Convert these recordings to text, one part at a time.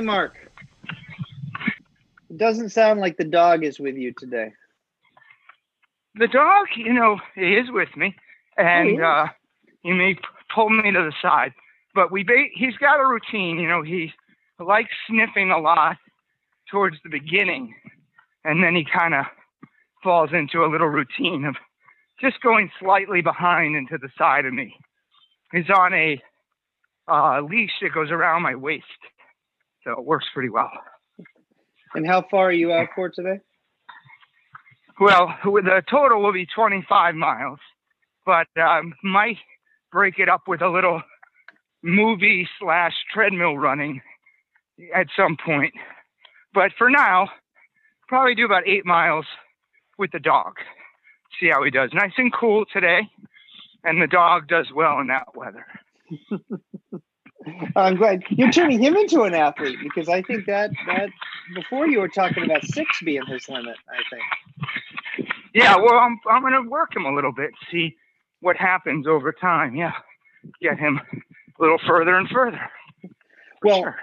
Mark. It doesn't sound like the dog is with you today. The dog, you know, he is with me, and he uh, he may pull me to the side. But we, ba- he's got a routine. You know, he likes sniffing a lot towards the beginning, and then he kind of falls into a little routine of just going slightly behind and to the side of me. He's on a uh, leash that goes around my waist, so it works pretty well. And how far are you out for today? Well, the total will be 25 miles, but um, might break it up with a little movie slash treadmill running at some point. But for now, probably do about eight miles with the dog. See how he does. Nice and cool today, and the dog does well in that weather. I'm glad you're turning him into an athlete because I think that that before you were talking about six being his limit. I think. Yeah, well, I'm I'm gonna work him a little bit, see what happens over time. Yeah, get him a little further and further. Well, sure.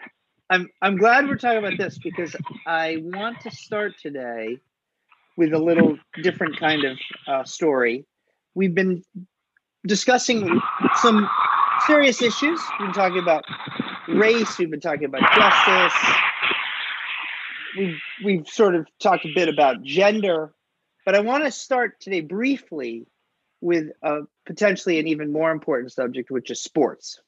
I'm I'm glad we're talking about this because I want to start today with a little different kind of uh, story. We've been discussing some serious issues. We've been talking about race. We've been talking about justice. We've we've sort of talked a bit about gender, but I want to start today briefly with a potentially an even more important subject, which is sports.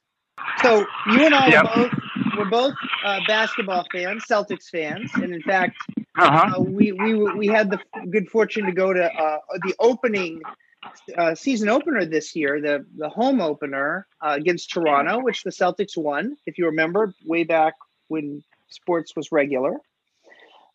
So you and I Yep. both we're both uh, basketball fans, Celtics fans, and in fact, Uh-huh. uh, we we we had the good fortune to go to uh, the opening uh, season opener this year, the the home opener uh, against Toronto, which the Celtics won. If you remember, way back when sports was regular.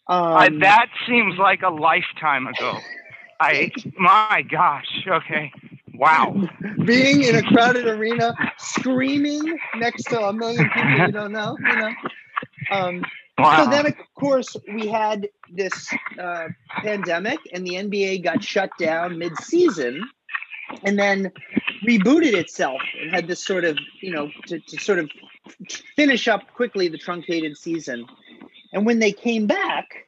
I, Um, that seems like a lifetime ago. I, my gosh. Okay. Wow. being in a crowded arena, screaming next to a million people you don't know, you know. Um, Wow. So then, of course, we had this uh, pandemic, and the NBA got shut down mid-season, and then rebooted itself and had this sort of, you know, to, to sort of finish up quickly the truncated season. And when they came back,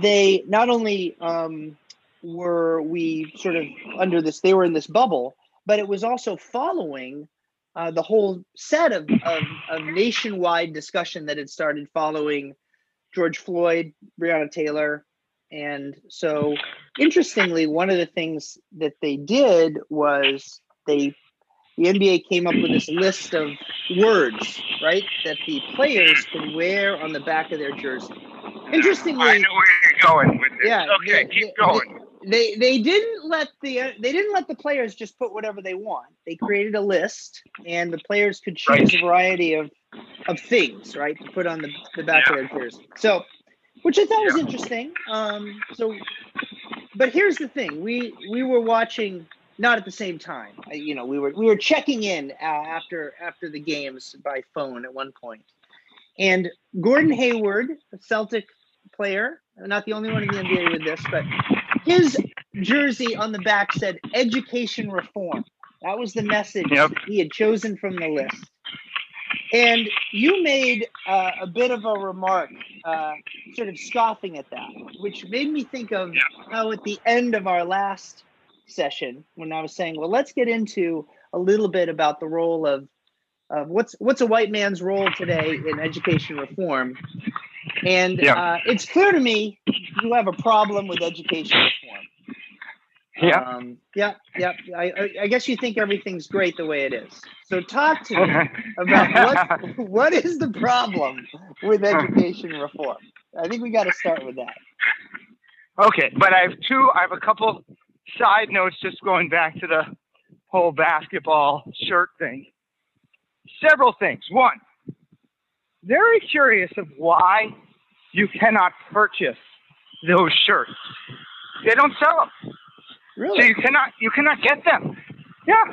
they not only um, were we sort of under this, they were in this bubble, but it was also following uh, the whole set of, of, of nationwide discussion that had started following George Floyd, Breonna Taylor. And so, interestingly, one of the things that they did was they, the NBA came up with this list of words, right, that the players can wear on the back of their jersey. Interestingly, I know where you're going with this. Yeah, Okay, they- keep they- going. They they didn't let the they didn't let the players just put whatever they want. They created a list, and the players could choose Right. a variety of of things, right, to put on the, the back of their jersey. So, which I thought was interesting. Um, so, but here's the thing: we we were watching not at the same time. I- You know, we were we were checking in uh, after after the games by phone at one point, and Gordon Hayward, a Celtic player, not the only one in the NBA with this, but his jersey on the back said education reform. That was the message Yep. he had chosen from the list. And you made uh, a bit of a remark, uh, sort of scoffing at that, which made me think of how at the end of our last session, when I was saying, well, let's get into a little bit about the role of, of what's what's a white man's role today in education reform. And Yeah. uh, it's clear to me you have a problem with education reform. Yeah. Um, yeah, yeah. I, I, I guess you think everything's great the way it is. So talk to me about what what is the problem with education reform. I think we got to start with that. Okay, but I have two. I have a couple side notes just going back to the whole basketball shirt thing. Several things. One, very curious of why you cannot purchase those shirts. They don't sell them, Really? so you cannot you cannot get them. Yeah.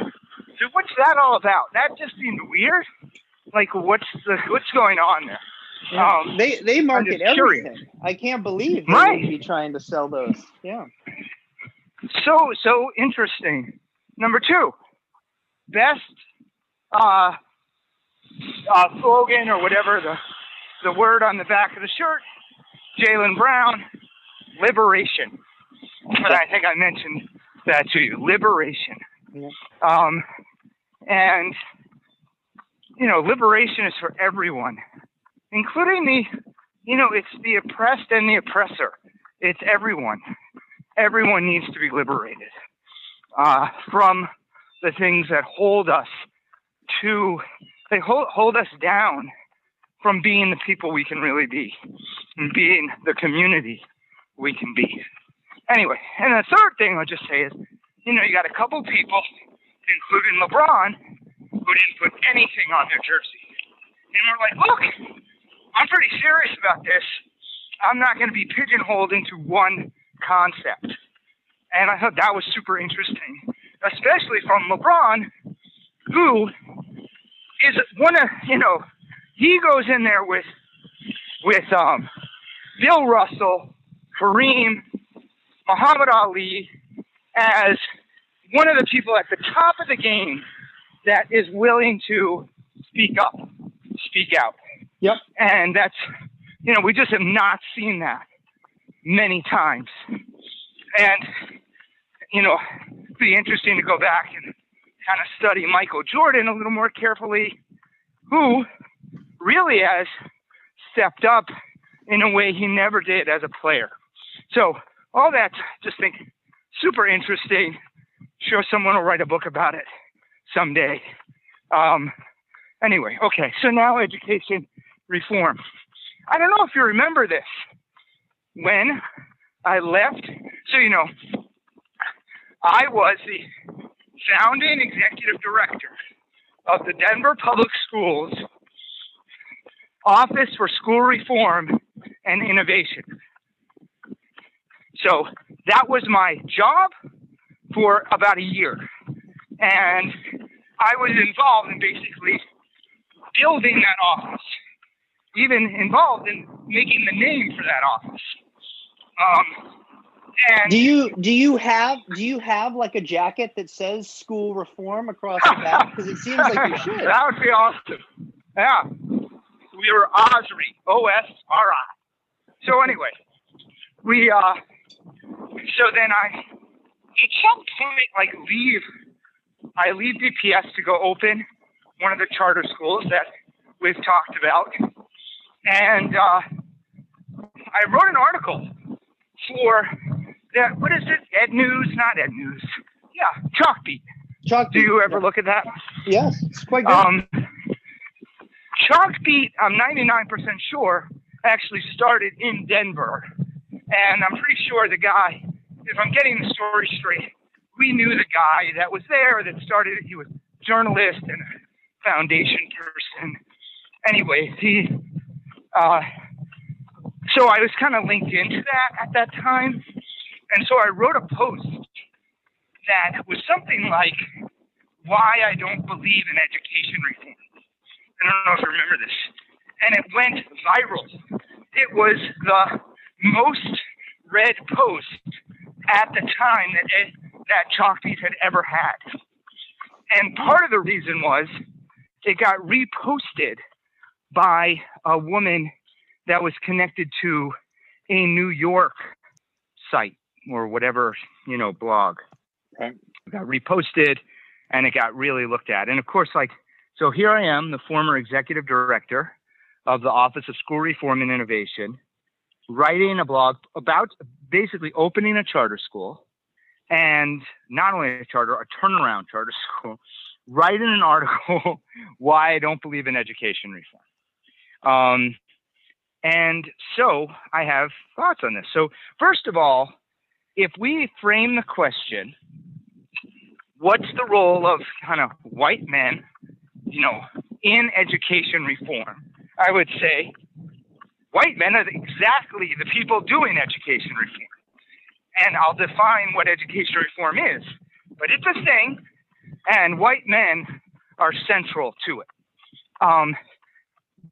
So what's that all about? That just seemed weird. Like what's the what's going on there? Yeah. Um, they they market just curious. everything. I can't believe they Right. would be trying to sell those. Yeah. so so interesting. Number two, best uh, uh, slogan or whatever the the word on the back of the shirt, Jaylen Brown, liberation. But I think I mentioned that to you, liberation. Yeah. Um, and you know, liberation is for everyone, including the, you know, it's the oppressed and the oppressor. It's everyone. Everyone needs to be liberated uh, from the things that hold us to, they hold, hold us down from being the people we can really be and being the community we can be. Anyway, and the third thing I'll just say is, you know, you got a couple people, including LeBron, who didn't put anything on their jersey. And we're like, look, I'm pretty serious about this. I'm not going to be pigeonholed into one concept. And I thought that was super interesting, especially from LeBron, who is one of, you know, he goes in there with, with um, Bill Russell, Kareem, Muhammad Ali as one of the people at the top of the game that is willing to speak up, speak out. Yep. And that's, you know, we just have not seen that many times. And, you know, it'd be interesting to go back and kind of study Michael Jordan a little more carefully, who really has stepped up in a way he never did as a player. So, all that, just think super interesting. Sure, someone will write a book about it someday. Um, anyway, okay, so now education reform. I don't know if you remember this. When I left, so you know, I was the founding executive director of the Denver Public Schools Office for School Reform and Innovation. So that was my job for about a year. And I was involved in basically building that office, even involved in making the name for that office. Um, and Do you do you have do you have like a jacket that says school reform across the back? Because it seems like you should. that would be awesome. Yeah. We were OSRI, O S R I. So anyway, we uh so then I at some point like leave I leave DPS to go open one of the charter schools that we've talked about. And uh I wrote an article for that what is it? Ed News, not Ed News. Yeah, Chalkbeat. Chalk Do you ever look at that? Yes, it's quite good. Um, Chalkbeat, I'm 99% sure, actually started in Denver. And I'm pretty sure the guy, if I'm getting the story straight, we knew the guy that was there that started it. He was a journalist and a foundation person. Anyway, he, uh, so I was kind of linked into that at that time. And so I wrote a post that was something like, why I don't believe in education reform. I don't know if you remember this. And it went viral. It was the most read post at the time that it, that Chalkbeat had ever had. And part of the reason was it got reposted by a woman that was connected to a New York site or whatever, you know, blog. Okay. It got reposted and it got really looked at. And of course, like, so here I am, the former executive director of the Office of School Reform and Innovation, writing a blog about basically opening a charter school and not only a charter, a turnaround charter school, writing an article why I don't believe in education reform. Um, and so I have thoughts on this. So, first of all, if we frame the question, what's the role of kind of white men, you know, in education reform? I would say white men are exactly the people doing education reform. And I'll define what education reform is. But it's a thing, and white men are central to it. Um,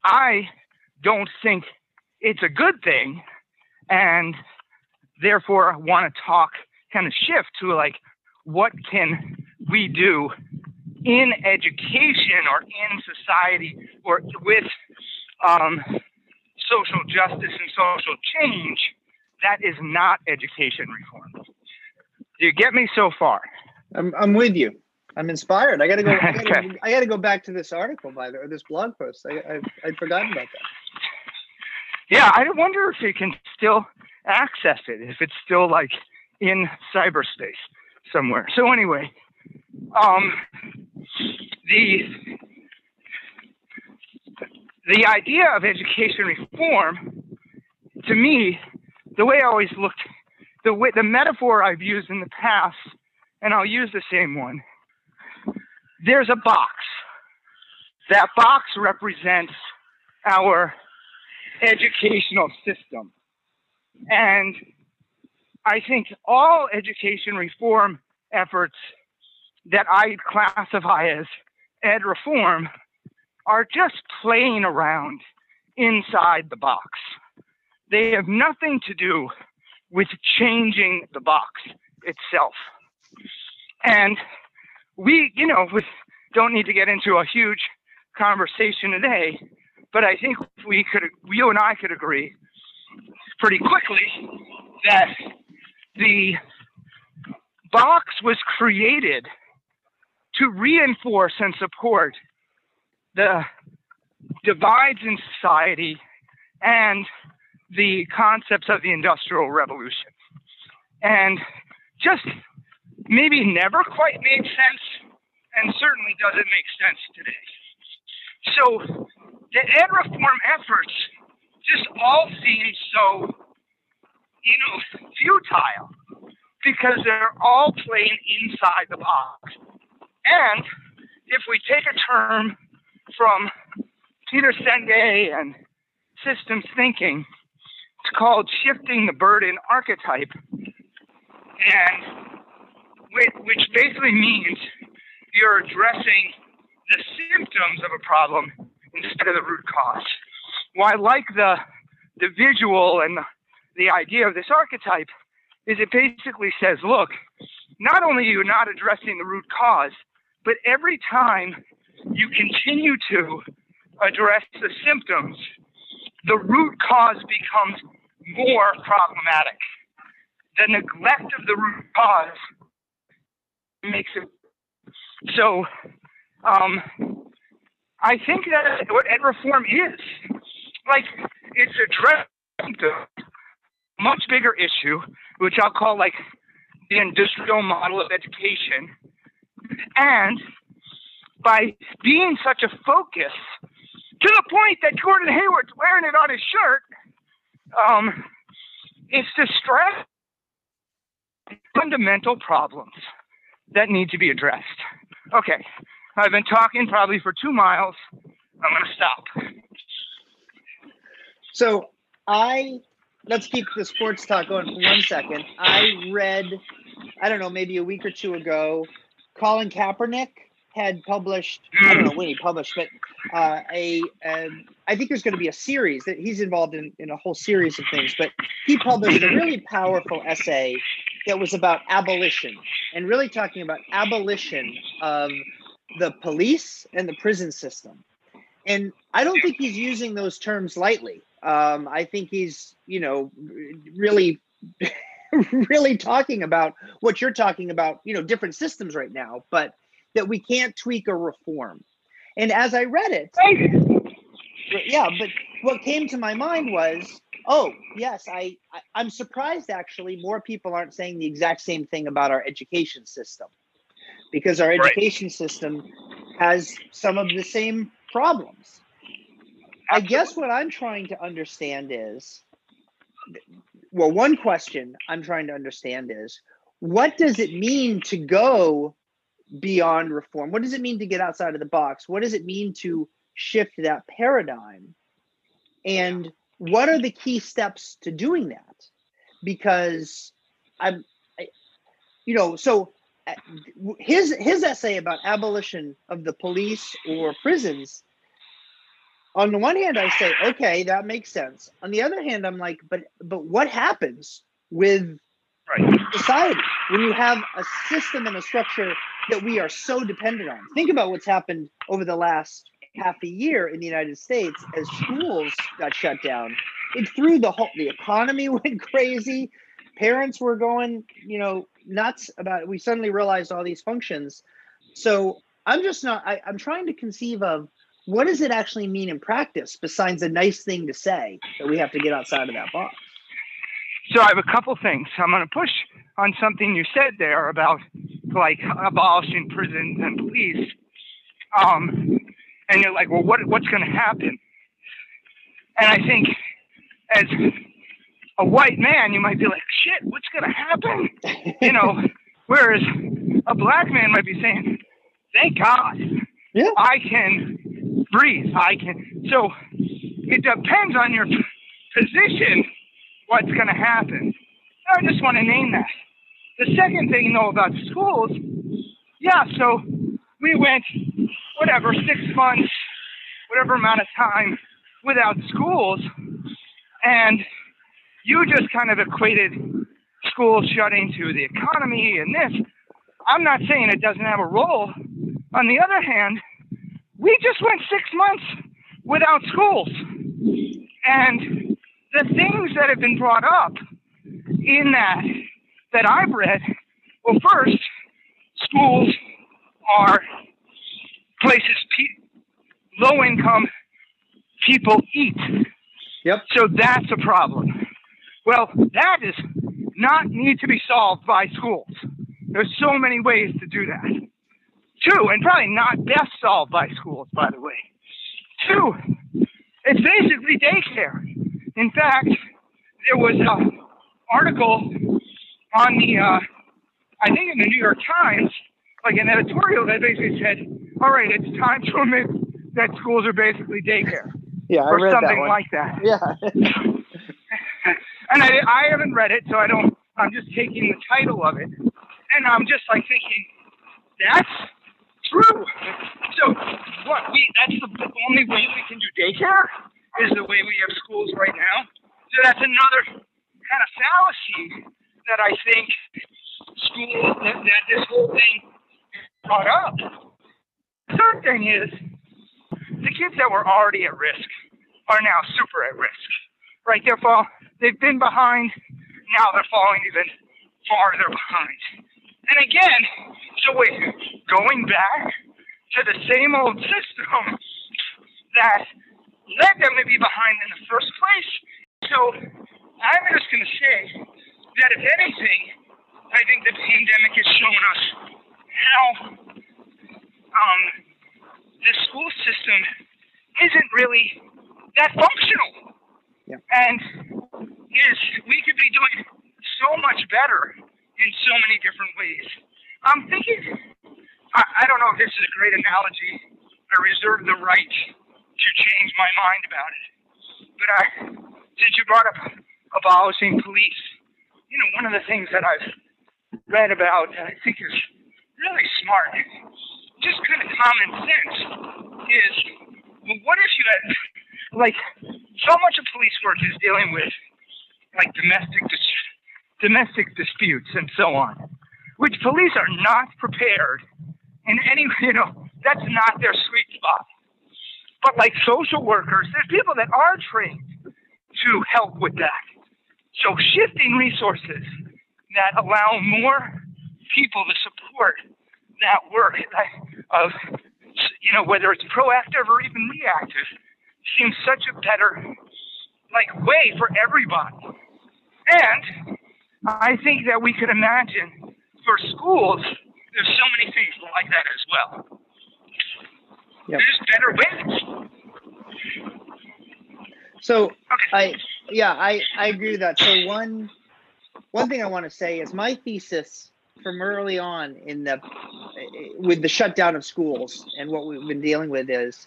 I don't think it's a good thing, and therefore I want to talk kind of shift to like what can we do in education or in society or with um, social justice and social change that is not education reform. Do you get me so far? I'm, I'm with you. I'm inspired. I gotta go. I gotta, okay. I gotta go back to this article by the or this blog post. I, I I'd forgotten about that. Yeah, I wonder if you can still access it. If it's still like in cyberspace somewhere. So anyway, um, the the idea of education reform, to me, the way I always looked, the way the metaphor I've used in the past, and I'll use the same one. There's a box. That box represents our educational system. And I think all education reform efforts that I classify as ed reform are just playing around inside the box. They have nothing to do with changing the box itself. And we, you know, we don't need to get into a huge conversation today, but I think we could, you and I could agree pretty quickly that the box was created to reinforce and support the divides in society and the concepts of the Industrial Revolution. And just maybe never quite made sense, and certainly doesn't make sense today. So the ed reform efforts just all seem so, you know, futile because they're all playing inside the box. And if we take a term from Peter Senge and systems thinking, it's called shifting the burden archetype, and which basically means you're addressing the symptoms of a problem instead of the root cause. Why, well, like the the visual and the, the idea of this archetype, is it basically says, look, not only are you not addressing the root cause, but every time you continue to address the symptoms, the root cause becomes more problematic. The neglect of the root cause makes it so. Um, I think that what ed reform is like it's addressing a much bigger issue, which I'll call like the industrial model of education, and by being such a focus to the point that Gordon Hayward's wearing it on his shirt, um, it's to stress fundamental problems that need to be addressed. Okay, I've been talking probably for two miles. I'm going to stop. So I let's keep the sports talk going for one second. I read, I don't know, maybe a week or two ago, Colin Kaepernick had published. I don't know when he published, but uh, a, a I think there's going to be a series that he's involved in in a whole series of things. But he published a really powerful essay that was about abolition and really talking about abolition of the police and the prison system. And I don't think he's using those terms lightly. Um, I think he's, you know, really, really talking about what you're talking about, you know, different systems right now, but that we can't tweak or reform. And as I read it, yeah, but what came to my mind was, oh, yes, I, I am surprised actually more people aren't saying the exact same thing about our education system. Because our education right. system has some of the same problems. Absolutely. I guess what I'm trying to understand is well, one question I'm trying to understand is what does it mean to go beyond reform? What does it mean to get outside of the box? What does it mean to shift that paradigm? And what are the key steps to doing that? Because I'm, I, you know, so uh, his his essay about abolition of the police or prisons. On the one hand, I say, okay, that makes sense. On the other hand, I'm like, but but what happens with right. society when you have a system and a structure that we are so dependent on. Think about what's happened over the last half a year in the United States as schools got shut down. It threw the whole the economy went crazy. Parents were going, you know, nuts about it. We suddenly realized all these functions. So I'm just not I, I'm trying to conceive of what does it actually mean in practice besides a nice thing to say that we have to get outside of that box? So I have a couple things. I'm going to push on something you said there about like abolishing prisons and police. Um, and you're like, well, what, what's going to happen? And I think as a white man, you might be like, shit, what's going to happen? you know, whereas a black man might be saying, thank God, yeah. I can breathe. I can. So it depends on your position what's going to happen. I just want to name that. The second thing, though, about schools, yeah, so we went, whatever, six months, whatever amount of time without schools. And you just kind of equated schools shutting to the economy and this. I'm not saying it doesn't have a role. On the other hand, we just went six months without schools. And the things that have been brought up in that that I've read, well, first, schools are places pe- low income people eat. Yep. So that's a problem. Well, that is not need to be solved by schools. There's so many ways to do that. Two, and probably not best solved by schools, by the way. Two, it's basically daycare. In fact, there was an article on the, uh, I think in the New York Times, like an editorial that basically said, all right, it's time to admit that schools are basically daycare. Yeah, or something that like that. Yeah. and I, I haven't read it, so I don't, I'm just taking the title of it. And I'm just like thinking, that's true. So what we, that's the only way we can do daycare is the way we have schools right now. So that's another kind of fallacy that I think school that, that this whole thing brought up. Third thing is the kids that were already at risk are now super at risk. Right? They're fall they've been behind, now they're falling even farther behind. And again, so wait, going back to the same old system that led them to be behind in the first place. So I'm just gonna say that if anything, I think the pandemic has shown us how um, the school system isn't really that functional. Yeah. And is we could be doing so much better in so many different ways. I'm thinking, I, I don't know if this is a great analogy. I reserve the right to change my mind about it. But I, since you brought up abolishing police, you know, one of the things that I've read about that I think is really smart, just kind of common sense, is well, what if you had, like, so much of police work is dealing with, like, domestic domestic disputes, and so on, which police are not prepared in any, you know, that's not their sweet spot. But like social workers, there's people that are trained to help with that. So shifting resources that allow more people to support that work of, you know, whether it's proactive or even reactive, seems such a better like way for everybody. And I think that we could imagine for schools, there's so many things like that as well. Yep. There's better ways. So okay. I yeah, I, I agree with that. So one one thing I want to say is my thesis from early on in the with the shutdown of schools and what we've been dealing with is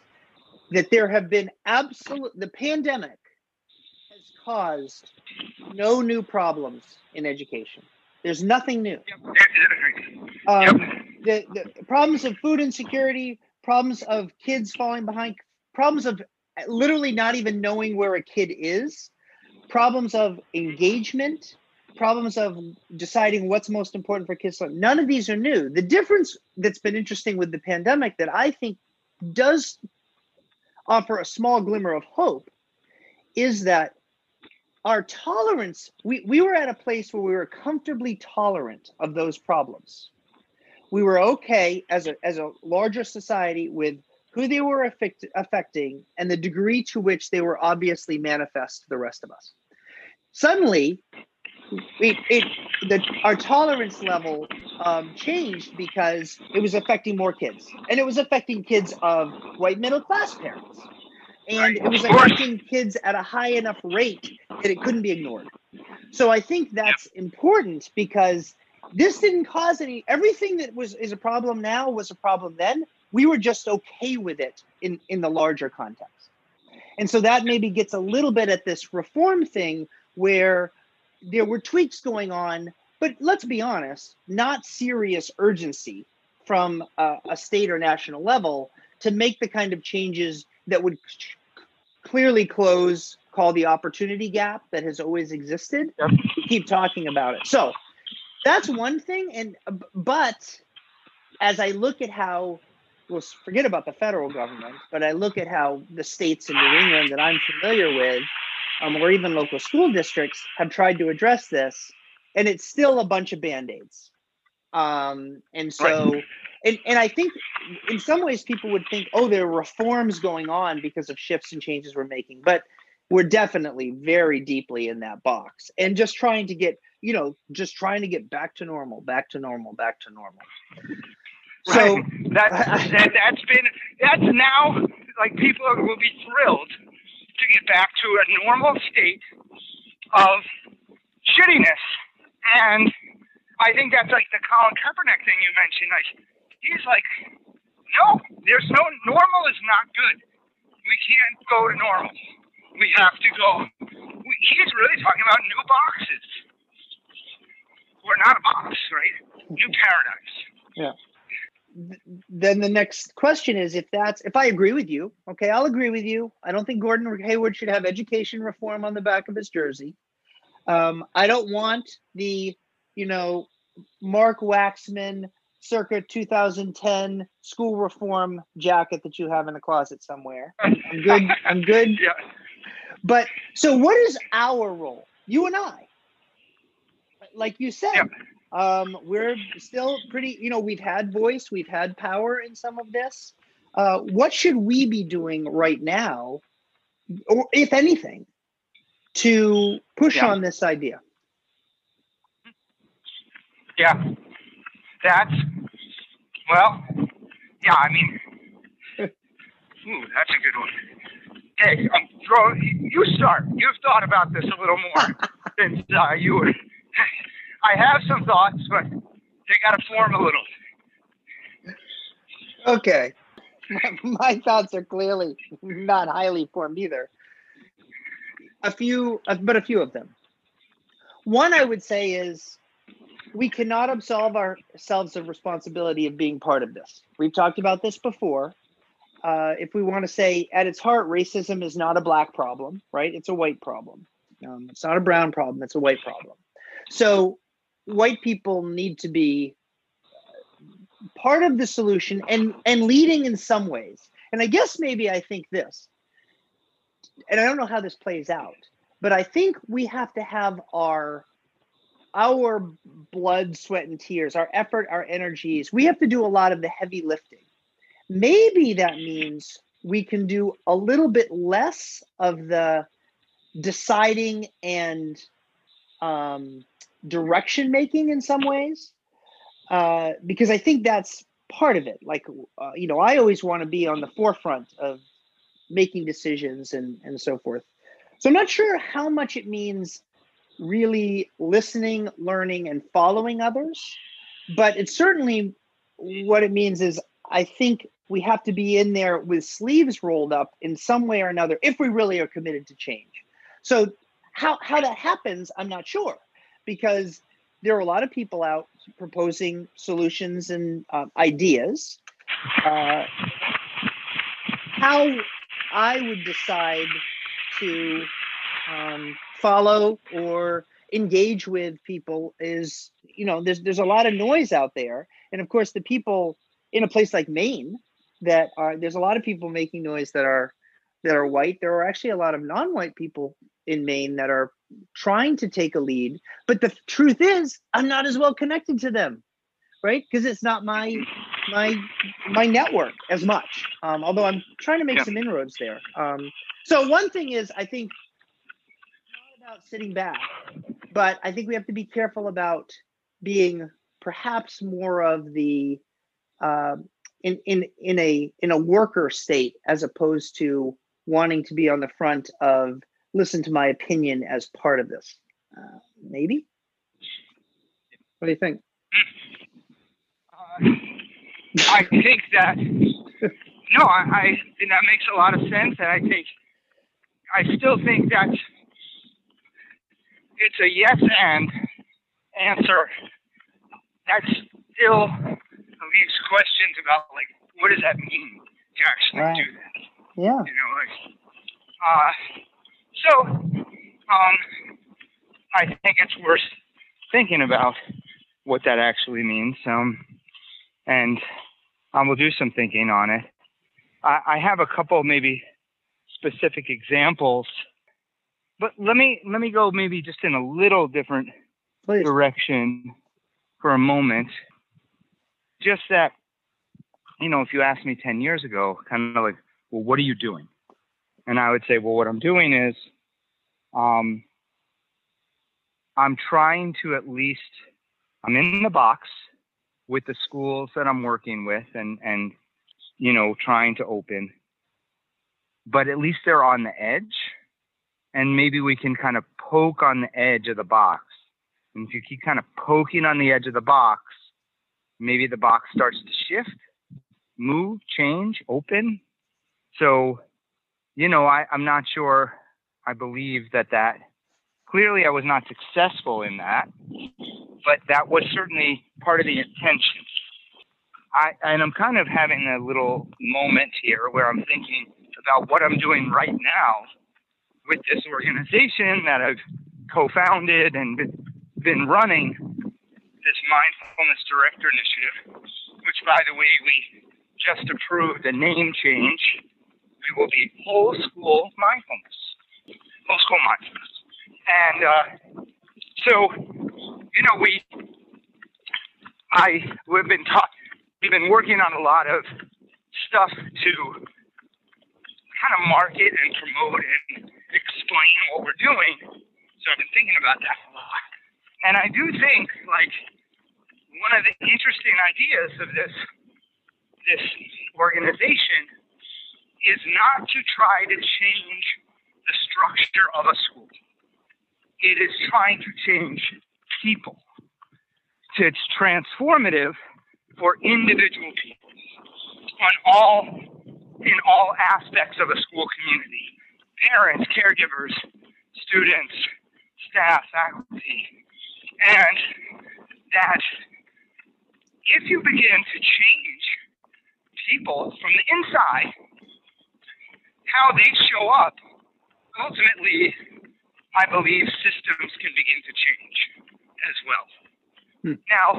that there have been absolute the pandemic has caused no new problems in education. There's nothing new. Um, the, the problems of food insecurity, problems of kids falling behind, problems of literally not even knowing where a kid is, problems of engagement, problems of deciding what's most important for kids. None of these are new. The difference that's been interesting with the pandemic that I think does offer a small glimmer of hope is that our tolerance, we, we were at a place where we were comfortably tolerant of those problems. We were okay as a, as a larger society with who they were affect, affecting and the degree to which they were obviously manifest to the rest of us. Suddenly, it, it the, our tolerance level um, changed because it was affecting more kids, and it was affecting kids of white middle class parents, and it was affecting kids at a high enough rate that it couldn't be ignored. So I think that's important because this didn't cause any. Everything that was is a problem now was a problem then. We were just okay with it in in the larger context, and so that maybe gets a little bit at this reform thing where there were tweaks going on, but let's be honest, not serious urgency from a, a state or national level to make the kind of changes that would clearly close call the opportunity gap that has always existed yep. keep talking about it so that's one thing and but as i look at how well forget about the federal government but i look at how the states in new england that i'm familiar with um, or even local school districts have tried to address this, and it's still a bunch of band aids. Um, and so, right. And, and I think in some ways people would think, oh, there are reforms going on because of shifts and changes we're making. But we're definitely very deeply in that box and just trying to get, you know, just trying to get back to normal, back to normal, back to normal. So right. that, that, that's been, that's now like people will be thrilled to get back to a normal state of shittiness. And I think that's like the Colin Kaepernick thing you mentioned. Like, he's like, no, there's no normal is not good. We can't go to normal. We have to go. We, he's really talking about new boxes. We're not a box, right? New paradise. Yeah then the next question is if that's if I agree with you, okay, I'll agree with you. I don't think Gordon Hayward should have education reform on the back of his jersey. Um, I don't want the, you know, Mark Waxman circa 2010 school reform jacket that you have in a closet somewhere. I'm good. I'm good. yeah. But so what is our role? You and I. Like you said, yeah um, we're still pretty, you know, we've had voice, we've had power in some of this. Uh, what should we be doing right now, or if anything, to push yeah. on this idea? Yeah, that's well, yeah. I mean, ooh, that's a good one. Hey, um, throw, you start. You've thought about this a little more since uh, you were. I have some thoughts, but they got to form a little. Okay. My thoughts are clearly not highly formed either. A few, uh, but a few of them. One I would say is we cannot absolve ourselves of responsibility of being part of this. We've talked about this before. Uh, if we want to say at its heart, racism is not a black problem, right? It's a white problem. Um, it's not a brown problem, it's a white problem. So white people need to be part of the solution and and leading in some ways. And I guess maybe I think this, and I don't know how this plays out, but I think we have to have our our blood, sweat, and tears, our effort, our energies. We have to do a lot of the heavy lifting. Maybe that means we can do a little bit less of the deciding and um, direction making in some ways uh, because i think that's part of it like uh, you know i always want to be on the forefront of making decisions and and so forth so i'm not sure how much it means really listening learning and following others but it's certainly what it means is i think we have to be in there with sleeves rolled up in some way or another if we really are committed to change so how how that happens i'm not sure because there are a lot of people out proposing solutions and uh, ideas. Uh, how I would decide to um, follow or engage with people is, you know, there's there's a lot of noise out there, and of course, the people in a place like Maine that are there's a lot of people making noise that are that are white. There are actually a lot of non-white people in Maine that are trying to take a lead. But the truth is, I'm not as well connected to them, right? Because it's not my my my network as much. Um, although I'm trying to make yeah. some inroads there. Um, so one thing is, I think about sitting back, but I think we have to be careful about being perhaps more of the uh, in in in a in a worker state as opposed to wanting to be on the front of listen to my opinion as part of this. Uh, maybe. What do you think? Uh, I think that no, I, I that makes a lot of sense, and I think I still think that it's a yes and answer. That still leaves questions about like what does that mean to actually right. do that? Yeah. You know, like uh, so, um, I think it's worth thinking about what that actually means. Um, and I will do some thinking on it. I, I have a couple maybe specific examples, but let me let me go maybe just in a little different Please. direction for a moment. Just that, you know, if you asked me 10 years ago, kind of like, well, what are you doing? And I would say, well, what I'm doing is um, I'm trying to at least, I'm in the box with the schools that I'm working with and, and, you know, trying to open, but at least they're on the edge and maybe we can kind of poke on the edge of the box. And if you keep kind of poking on the edge of the box, maybe the box starts to shift, move, change, open. So you know, I, I'm not sure. I believe that that clearly I was not successful in that, but that was certainly part of the intention. I, and I'm kind of having a little moment here where I'm thinking about what I'm doing right now with this organization that I've co-founded and been, running this mindfulness director initiative, which by the way, we just approved a name change we will be whole school mindfulness, whole school mindfulness. And uh, so, you know, we, I, we've been taught, we've been working on a lot of stuff to kind of market and promote and explain what we're doing. So I've been thinking about that a lot. And I do think, like, one of the interesting ideas of this this organization is not to try to change the structure of a school. It is trying to change people. So it's transformative for individual people on all in all aspects of a school community. Parents, caregivers, students, staff, faculty. And that if you begin to change people from the inside, how they show up, ultimately, I believe systems can begin to change. as well. Hmm. Now,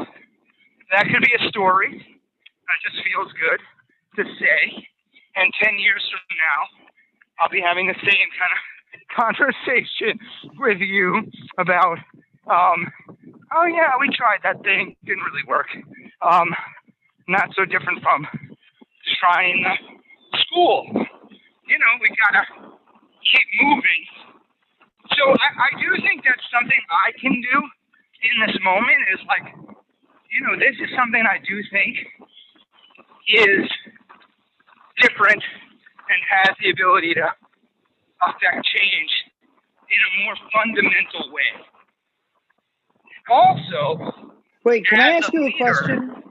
that could be a story that just feels good to say. And 10 years from now, I'll be having the same kind of conversation with you about, um, oh, yeah, we tried that thing, didn't really work. Um, not so different from trying school. You know, we gotta keep moving. So I, I do think that's something I can do in this moment is like, you know, this is something I do think is different and has the ability to affect change in a more fundamental way. Also, Wait, can I ask you a leader- question?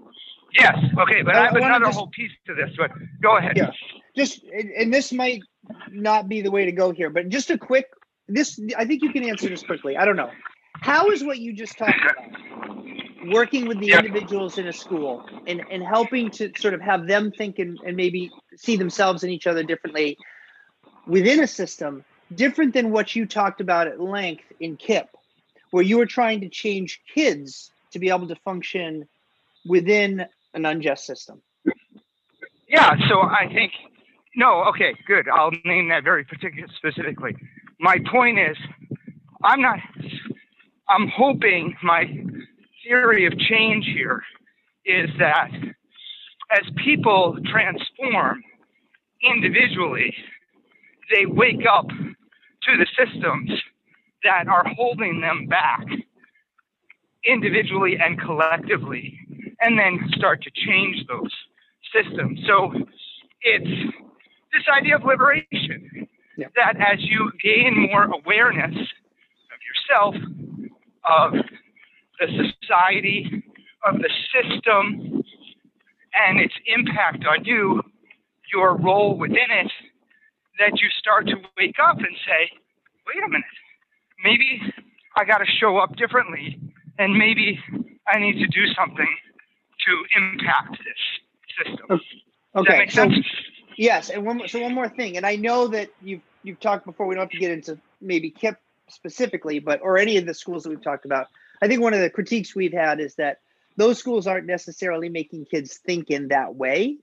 yes, okay, but I- I have I another just- whole piece to this, but go ahead. Yeah. Just and this might not be the way to go here, but just a quick this I think you can answer this quickly. I don't know. How is what you just talked about working with the individuals in a school and, and helping to sort of have them think and, and maybe see themselves and each other differently within a system different than what you talked about at length in KIPP, where you were trying to change kids to be able to function within an unjust system. Yeah, so I think no, okay, good. I'll name that very particular specifically. My point is I'm not I'm hoping my theory of change here is that as people transform individually, they wake up to the systems that are holding them back individually and collectively, and then start to change those systems. So it's this idea of liberation Yeah. that as you gain more awareness of yourself, of the society, of the system, and its impact on you, your role within it, that you start to wake up and say, wait a minute, maybe I got to show up differently, and maybe I need to do something to impact this system. Does that Okay, make so sense? Yes, and one more, so one more thing, and I know that you've you've talked before. We don't have to get into maybe KIPP specifically, but or any of the schools that we've talked about. I think one of the critiques we've had is that those schools aren't necessarily making kids think in that way.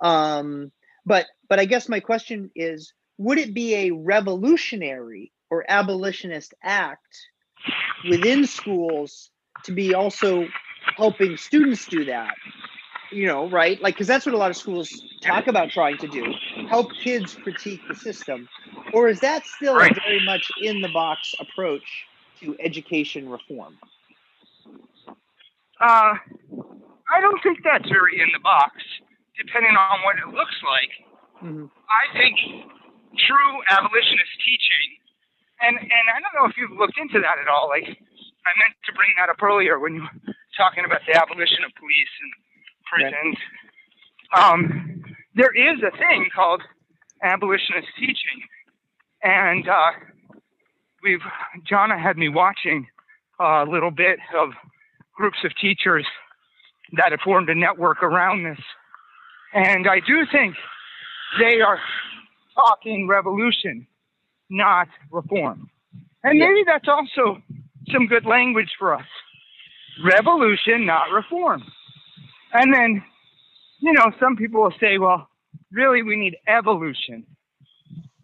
Um, but but I guess my question is, would it be a revolutionary or abolitionist act within schools to be also helping students do that? you know, right? Like, because that's what a lot of schools talk about trying to do help kids critique the system. Or is that still Right. a very much in the box approach to education reform? Uh, I don't think that's very in the box, depending on what it looks like. Mhm. I think true abolitionist teaching, and and I don't know if you've looked into that at all. Like I meant to bring that up earlier when you were talking about the abolition of police and prisons. Um, there is a thing called abolitionist teaching, and uh, we've Jonna had me watching a little bit of groups of teachers that have formed a network around this, and I do think they are talking revolution, not reform. And maybe that's also some good language for us. Revolution, not reform. And then, you know, some people will say, well, really, we need evolution.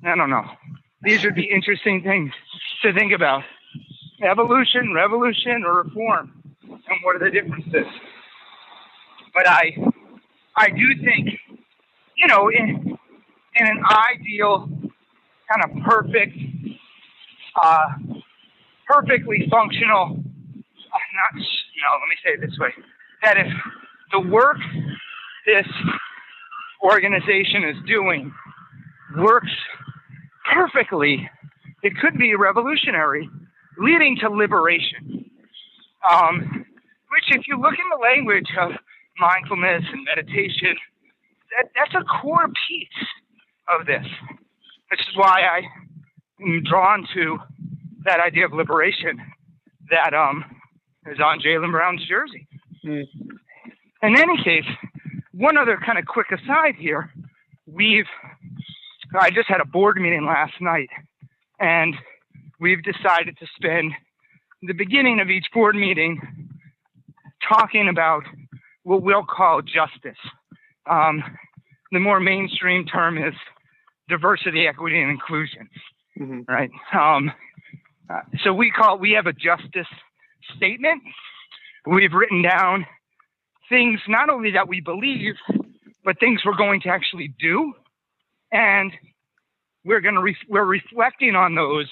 I don't know. These would be interesting things to think about. Evolution, revolution, or reform, and what are the differences? But I, I do think, you know, in in an ideal, kind of perfect, uh, perfectly functional, uh, no, let me say it this way, that if the work this organization is doing works perfectly, it could be revolutionary, leading to liberation. Um, which, if you look in the language of mindfulness and meditation, that, that's a core piece of this. Which is why I am drawn to that idea of liberation that um, is on Jaylen Brown's jersey. Hmm. In any case, one other kind of quick aside here. We've, I just had a board meeting last night, and we've decided to spend the beginning of each board meeting talking about what we'll call justice. Um, the more mainstream term is diversity, equity, and inclusion, Mhm. right? Um, so we call we have a justice statement. We've written down things not only that we believe, but things we're going to actually do, and we're going to re- we're reflecting on those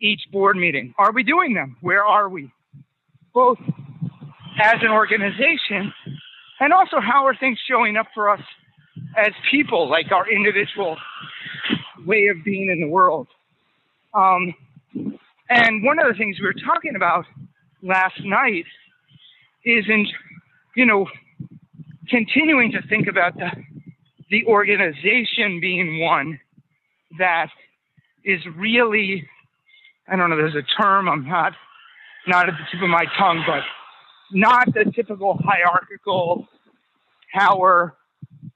each board meeting. Are we doing them? Where are we? Both as an organization, and also how are things showing up for us as people, like our individual way of being in the world. Um, and one of the things we were talking about last night is in, you know, continuing to think about the, the organization being one that is really, I don't know, there's a term I'm not, not at the tip of my tongue, but not the typical hierarchical power,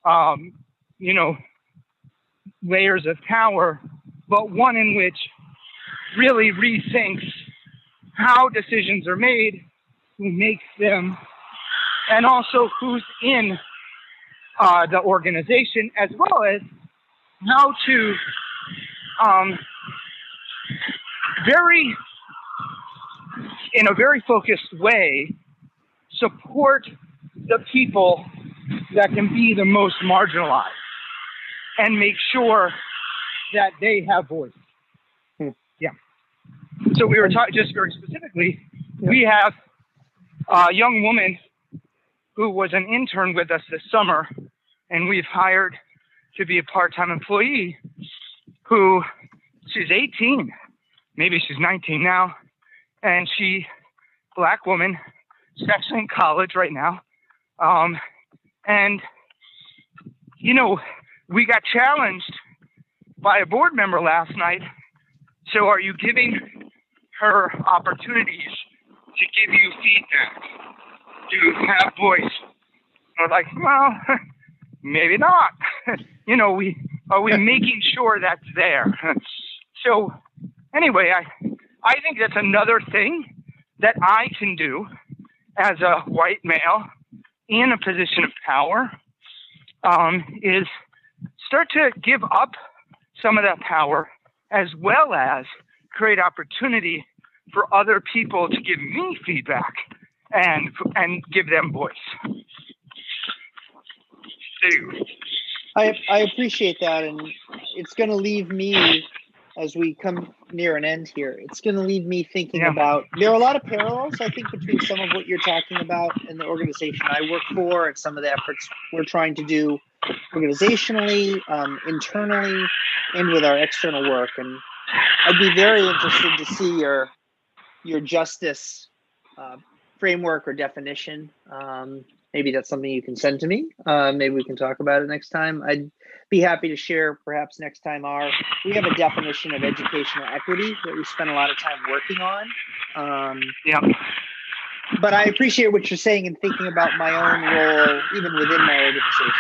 um, you know, layers of power, but one in which really rethinks how decisions are made, who makes them, and also who's in uh, the organization, as well as how to um, very, in a very focused way, support the people that can be the most marginalized and make sure that they have voice. Hmm. Yeah. So we were talking just very specifically. We have a young woman who was an intern with us this summer, and we've hired to be a part-time employee. Who she's 18, maybe she's 19 now, and she, black woman, she's actually in college right now, um, and you know we got challenged by a board member last night. So are you giving her opportunities to give you feedback, to have voice? We're like, well, maybe not. you know, we are we making sure that's there? so anyway, I I think that's another thing that I can do as a white male in a position of power um, is start to give up some of that power as well as create opportunity for other people to give me feedback and and give them voice. I I appreciate that, and it's going to leave me as we come near an end here. It's going to leave me thinking Yeah. about. There are a lot of parallels, I think, between some of what you're talking about and the organization I work for, and some of the efforts we're trying to do organizationally, um, internally, and with our external work. And I'd be very interested to see your your justice uh, framework or definition. Um, maybe that's something you can send to me. Uh, maybe we can talk about it next time. I'd be happy to share perhaps next time our we have a definition of educational equity that we spent a lot of time working on. Um, Yeah. but I appreciate what you're saying and thinking about my own role, even within my organization,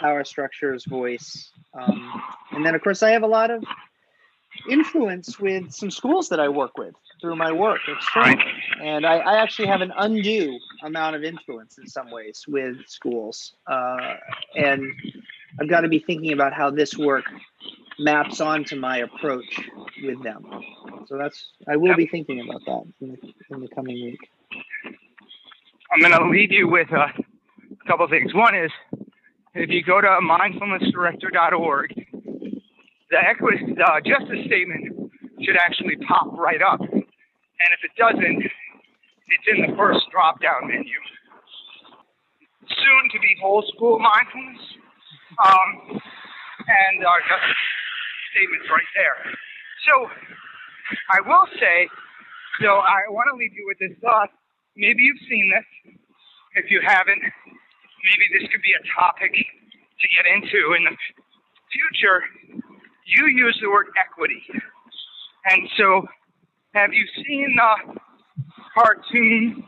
power structures, voice, um, and then of course I have a lot of influence with some schools that I work with through my work externally, and I, I actually have an undue amount of influence in some ways with schools, uh, and I've got to be thinking about how this work maps onto my approach with them. So that's I will be thinking about that in the, in the coming week. I'm going to leave you with a couple things. One is if you go to mindfulnessdirector.org, the equity, the justice statement should actually pop right up. And if it doesn't, it's in the first drop down menu. Soon to be whole school mindfulness. Um, and our statement's right there. So I will say, so I want to leave you with this thought maybe you've seen this. If you haven't, maybe this could be a topic to get into in the future. You use the word equity. And so, have you seen the cartoon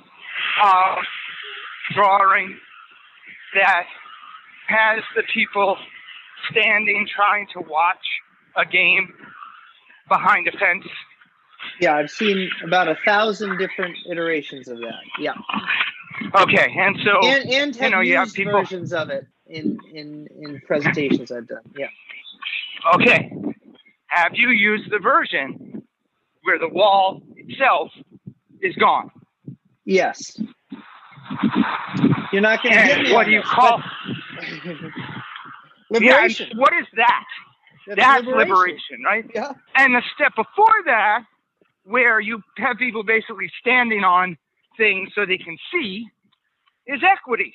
uh, drawing that has the people standing trying to watch a game behind a fence? Yeah, I've seen about a thousand different iterations of that. Yeah. Okay, and so and and you know you have people. versions of it in in in presentations I've done. Yeah. Okay, have you used the version where the wall itself is gone? Yes. You're not going to get me. what do you this, call? Yeah, liberation. and what is that? That's That's liberation, right? Yeah. And the step before that, where you have people basically standing on things so they can see, is equity.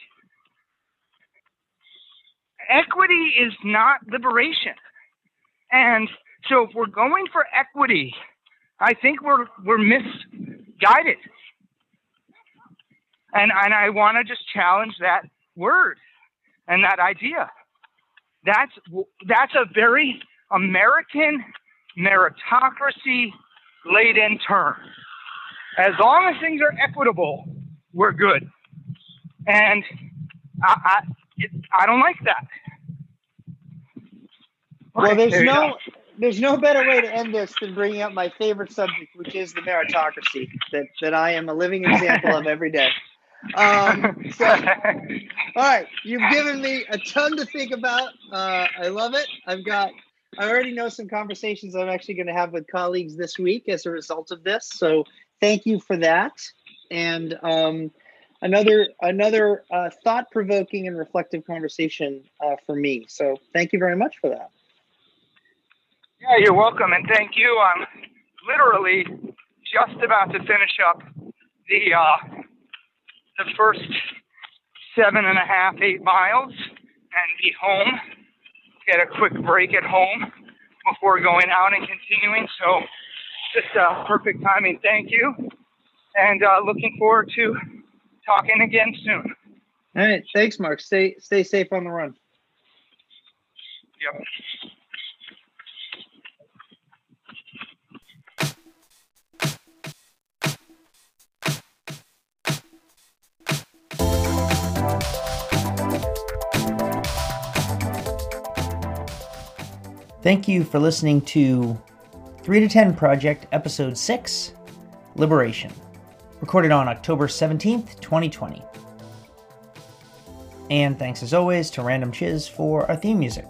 Equity is not liberation. And so if we're going for equity, I think we're we're misguided. And and I want to just challenge that word and that idea. That's that's a very American meritocracy laden term. As long as things are equitable, we're good. And I I, it, I don't like that. Well, there's There no. There's no better way to end this than bringing up my favorite subject, which is the meritocracy that that I am a living example of every day. Um, so, all right, you've given me a ton to think about. Uh, I love it. I've got. I already know some conversations I'm actually going to have with colleagues this week as a result of this. So thank you for that. And um, another another uh, thought provoking and reflective conversation uh, for me. So thank you very much for that. Yeah, you're welcome, and thank you. I'm literally just about to finish up the uh, the first seven and a half, eight miles, and be home. Get a quick break at home before going out and continuing. So, just uh, perfect timing. Thank you, and uh, looking forward to talking again soon. All right, thanks, Mark. Stay stay safe on the run. Yep. Thank you for listening to 3 to 10 Project Episode 6 Liberation, recorded on October 17th, 2020. And thanks as always to Random Chiz for our theme music.